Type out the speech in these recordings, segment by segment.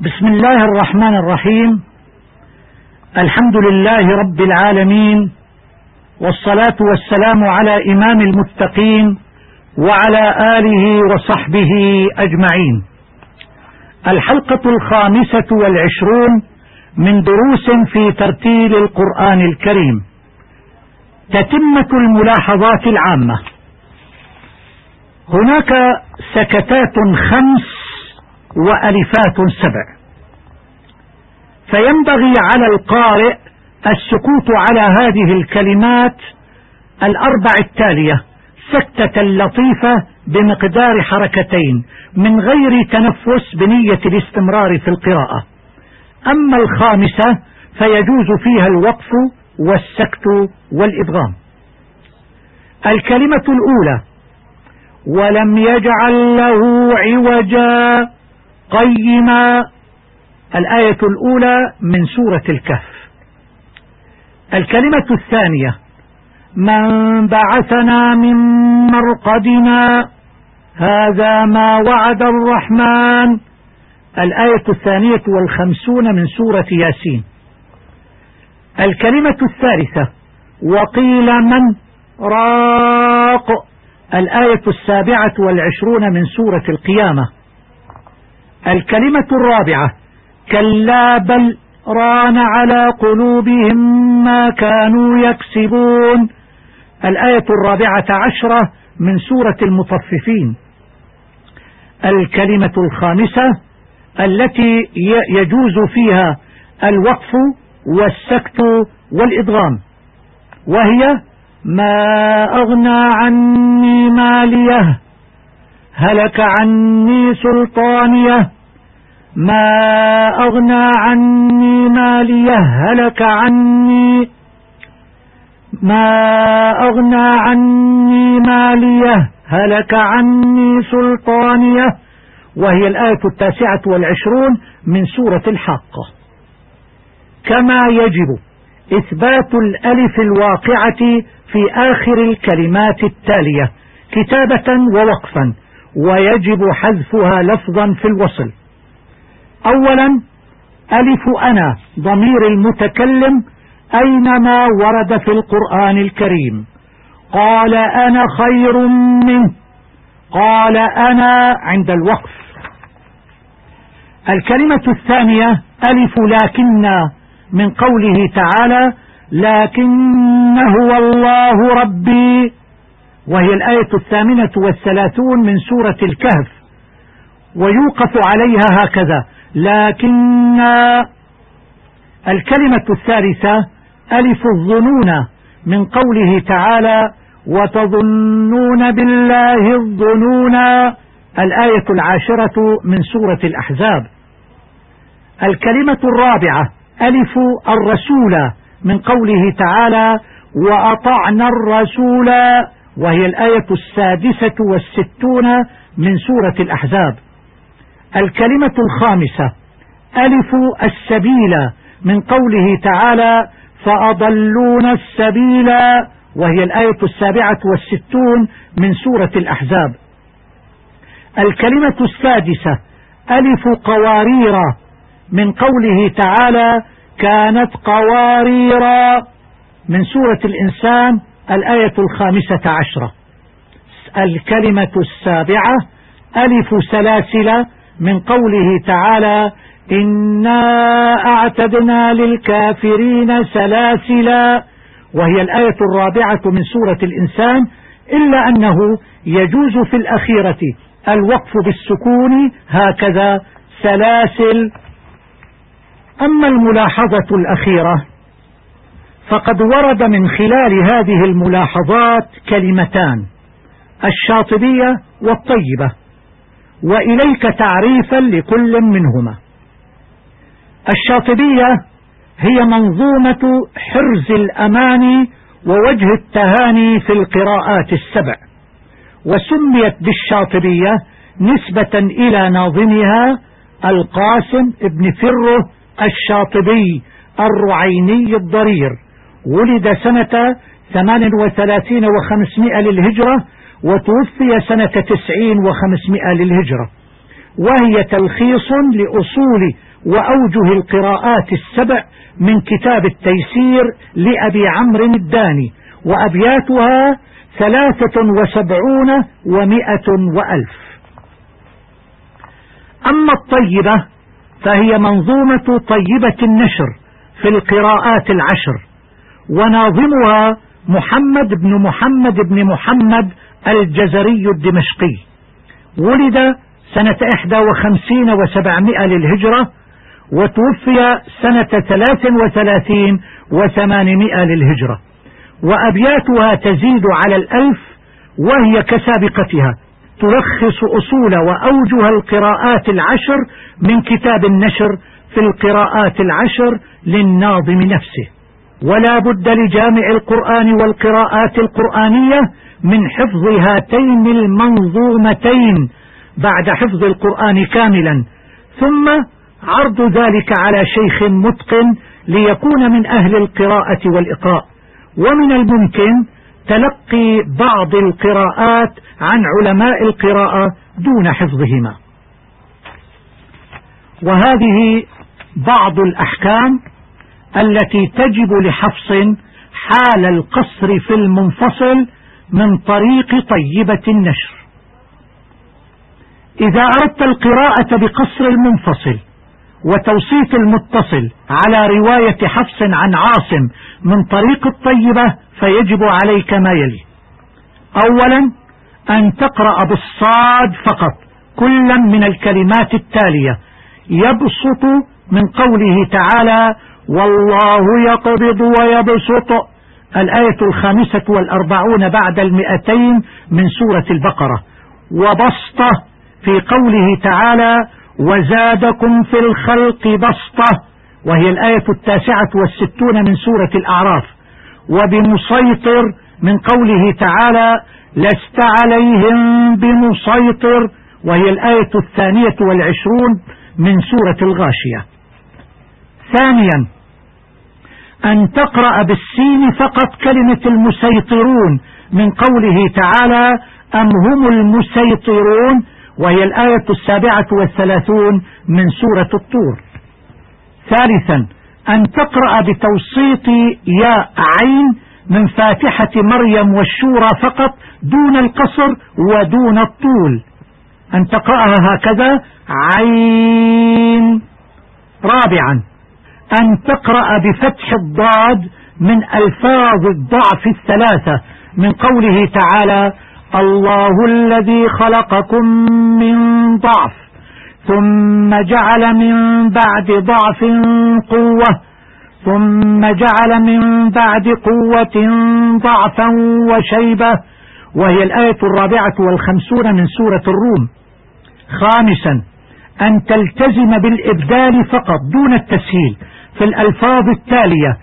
بسم الله الرحمن الرحيم. الحمد لله رب العالمين والصلاة والسلام على إمام المتقين وعلى آله وصحبه أجمعين. الحلقة الخامسة والعشرون من دروس في ترتيل القرآن الكريم. تتمة الملاحظات العامة. هناك سكتات خمس وألفات سبع. فينبغي على القارئ السكوت على هذه الكلمات الأربع التالية سكتة لطيفة بمقدار حركتين من غير تنفس بنية الاستمرار في القراءة. أما الخامسة فيجوز فيها الوقف والسكت والإبغام. الكلمة الأولى ولم يجعل له عوجا قيما الآية الأولى من سورة الكهف. الكلمة الثانية من بعثنا من مرقدنا هذا ما وعد الرحمن. الآية الثانية والخمسون من سورة ياسين. الكلمة الثالثة وقيل من؟ راق. الآية السابعة والعشرون من سورة القيامة. الكلمة الرابعة كلا بل ران على قلوبهم ما كانوا يكسبون. الآية الرابعة عشرة من سورة المطففين. الكلمة الخامسة التي يجوز فيها الوقف والسكت والإدغام وهي ما أغنى عني ماليه هلك عني سلطانية. ما أغنى عني مالية. هلك عني. ما أغنى عني مالية. هلك عني سلطانية. وهي الآية التاسعة والعشرون من سورة الحاقة كما يجب إثبات الألف الواقعة في آخر الكلمات التالية كتابة ووقفا. ويجب حذفها لفظا في الوصل. أولا ألف أنا ضمير المتكلم أينما ورد في القرآن الكريم. قال أنا خير منه. قال أنا عند الوقف. الكلمة الثانية ألف لكن من قوله تعالى لكن هو الله ربي. وهي الآية الثامنة والثلاثون من سورة الكهف. ويوقف عليها هكذا. لكن الكلمة الثالثة ألف الظنون من قوله تعالى وتظنون بالله الظنون الآية العاشرة من سورة الأحزاب. الكلمة الرابعة ألف الرسول من قوله تعالى وأطعنا الرسول وهي الآية السادسة والستون من سورة الأحزاب. الكلمة الخامسة ألف السبيل من قوله تعالى فأضلون السبيل وهي الآية السابعة والستون من سورة الأحزاب. الكلمة السادسة ألف قوارير من قوله تعالى كانت قواريرا من سورة الإنسان الآية الخامسة عشرة. الكلمة السابعة ألف سلاسل من قوله تعالى إنا أعتدنا للكافرين سلاسلا وهي الآية الرابعة من سورة الإنسان إلا أنه يجوز في الأخيرة الوقف بالسكون هكذا سلاسل. أما الملاحظة الأخيرة فقد ورد من خلال هذه الملاحظات كلمتان الشاطبية والطيبة وإليك تعريفا لكل منهما. الشاطبية هي منظومة حرز الأمان ووجه التهاني في القراءات السبع وسميت بالشاطبية نسبة إلى ناظمها القاسم ابن فره الشاطبي الرعيني الضرير. ولد سنة 38 وخمسمائة للهجرة وتوفي سنة تسعين وخمسمائة للهجرة. وهي تلخيص لأصول وأوجه القراءات السبع من كتاب التيسير لأبي عمرو الداني وأبياتها ثلاثة وسبعون ومائة وألف. أما الطيبة فهي منظومة طيبة النشر في القراءات العشر. وناظمها محمد بن محمد بن محمد الجزري الدمشقي. ولد سنة إحدى وخمسين وسبعمائة للهجرة وتوفي سنة ثلاث وثلاثين وثمانمائة للهجرة. وأبياتها تزيد على الألف وهي كسابقتها. تلخص أصول وأوجه القراءات العشر من كتاب النشر في القراءات العشر للناظم نفسه. ولا بد لجامع القرآن والقراءات القرآنية من حفظ هاتين المنظومتين بعد حفظ القرآن كاملا. ثم عرض ذلك على شيخ متقن ليكون من أهل القراءة والإقراء. ومن الممكن تلقي بعض القراءات عن علماء القراءة دون حفظهما. وهذه بعض الأحكام التي تجب لحفص حال القصر في المنفصل من طريق طيبة النشر. إذا أردت القراءة بقصر المنفصل وتوسيط المتصل على رواية حفص عن عاصم من طريق الطيبة فيجب عليك ما يلي. أولا أن تقرأ بالصاد فقط كلا من الكلمات التالية يبسط من قوله تعالى والله يقبض ويبسط الآية الخامسة والأربعون بعد المئتين من سورة البقرة. وبسطة في قوله تعالى وزادكم في الخلق بسطة وهي الآية التاسعة والستون من سورة الأعراف. وبمسيطر من قوله تعالى لست عليهم بمسيطر وهي الآية الثانية والعشرون من سورة الغاشية. ثانيا أن تقرأ بالسين فقط كلمة المسيطرون من قوله تعالى أم هم المسيطرون؟ وهي الآية السابعة والثلاثون من سورة الطور. ثالثا أن تقرأ بتوسيط ياء عين من فاتحة مريم والشورى فقط دون القصر ودون الطول. أن تقرأها هكذا عين. رابعا أن تقرأ بفتح الضاد من ألفاظ الضعف الثلاثة من قوله تعالى الله الذي خلقكم من ضعف ثم جعل من بعد ضعف قوة ثم جعل من بعد قوة ضعفا وشيبة وهي الآية الرابعة والخمسون من سورة الروم. خامسا أن تلتزم بالإبدال فقط دون التسهيل. في الألفاظ التالية.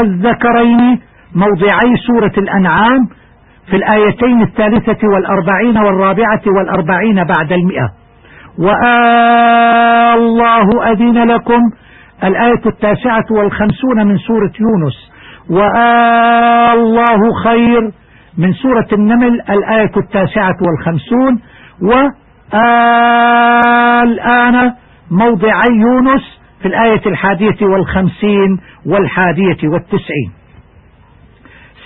الذكرين موضعي سورة الأنعام في الآيتين الثالثة والأربعين والرابعة والأربعين بعد المئة. والله أذن لكم الآية التاسعة والخمسون من سورة يونس. والله خير من سورة النمل الآية التاسعة والخمسون. والآن موضعي يونس في الآية الحادية والخمسين والحادية والتسعين.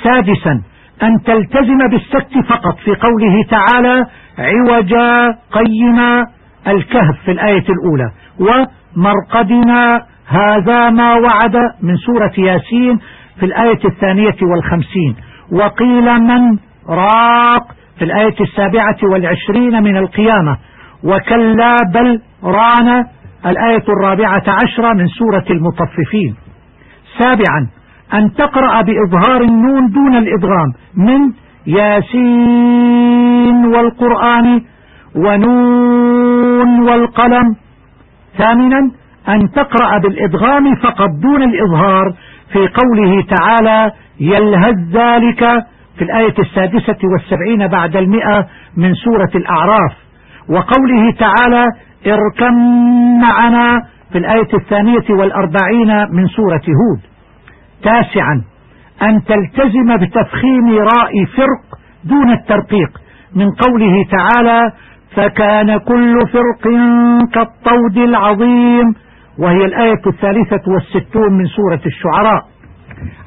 سادسا أن تلتزم بالسكت فقط في قوله تعالى عوجا قيما الكهف في الآية الأولى. ومرقدنا هذا ما وعد من سورة ياسين في الآية الثانية والخمسين. وقيل من راق في الآية السابعة والعشرين من القيامة. وكلا بل ران الآية الرابعة عشرة من سورة المطففين. سابعا أن تقرأ بإظهار النون دون الإدغام من ياسين والقرآن ونون والقلم. ثامنا أن تقرأ بالإدغام فقط دون الإظهار في قوله تعالى يلهز ذلك في الآية السادسة والسبعين بعد المئة من سورة الأعراف. وقوله تعالى اركم معنا في الآية الثانية والأربعين من سورة هود. تاسعا أن تلتزم بتفخيم راء فرق دون الترقيق. من قوله تعالى فكان كل فرق كالطود العظيم وهي الآية الثالثة والستون من سورة الشعراء.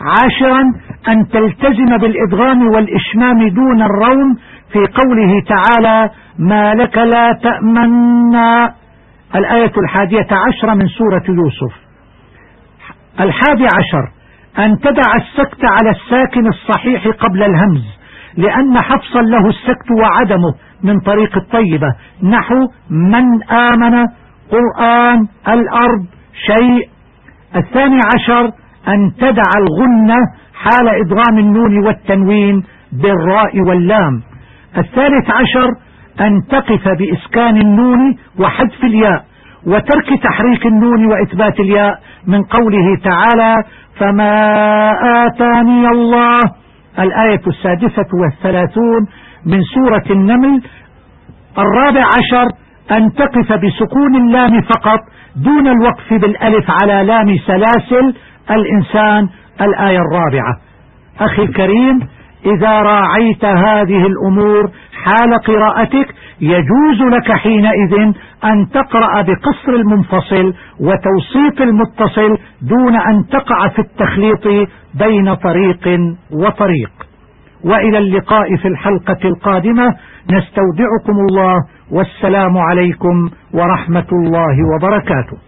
عاشرا أن تلتزم بالإدغام والإشمام دون الروم في قوله تعالى ما لك لا تأمنا الآية الحادية عشر من سورة يوسف. الحادي عشر. أن تدع السكت على الساكن الصحيح قبل الهمز لأن حفصا له السكت وعدمه من طريق الطيبة. نحو من آمن قرآن الأرض شيء الثاني عشر. أن تدع الغنة حال إدغام النون والتنوين بالراء واللام الثالث عشر أن تقف بإسكان النون وحذف الياء وترك تحريك النون وإثبات الياء من قوله تعالى فما آتاني الله. الآية السادسة والثلاثون من سورة النمل. الرابع عشر أن تقف بسكون اللام فقط دون الوقف بالألف على لام سلاسل الإنسان. الآية الرابعة. أخي الكريم إذا راعيت هذه الأمور حال قراءتك يجوز لك حينئذ أن تقرأ بقصر المنفصل وتوسيط المتصل دون أن تقع في التخليط بين طريق وطريق. وإلى اللقاء في الحلقة القادمة نستودعكم الله والسلام عليكم ورحمة الله وبركاته.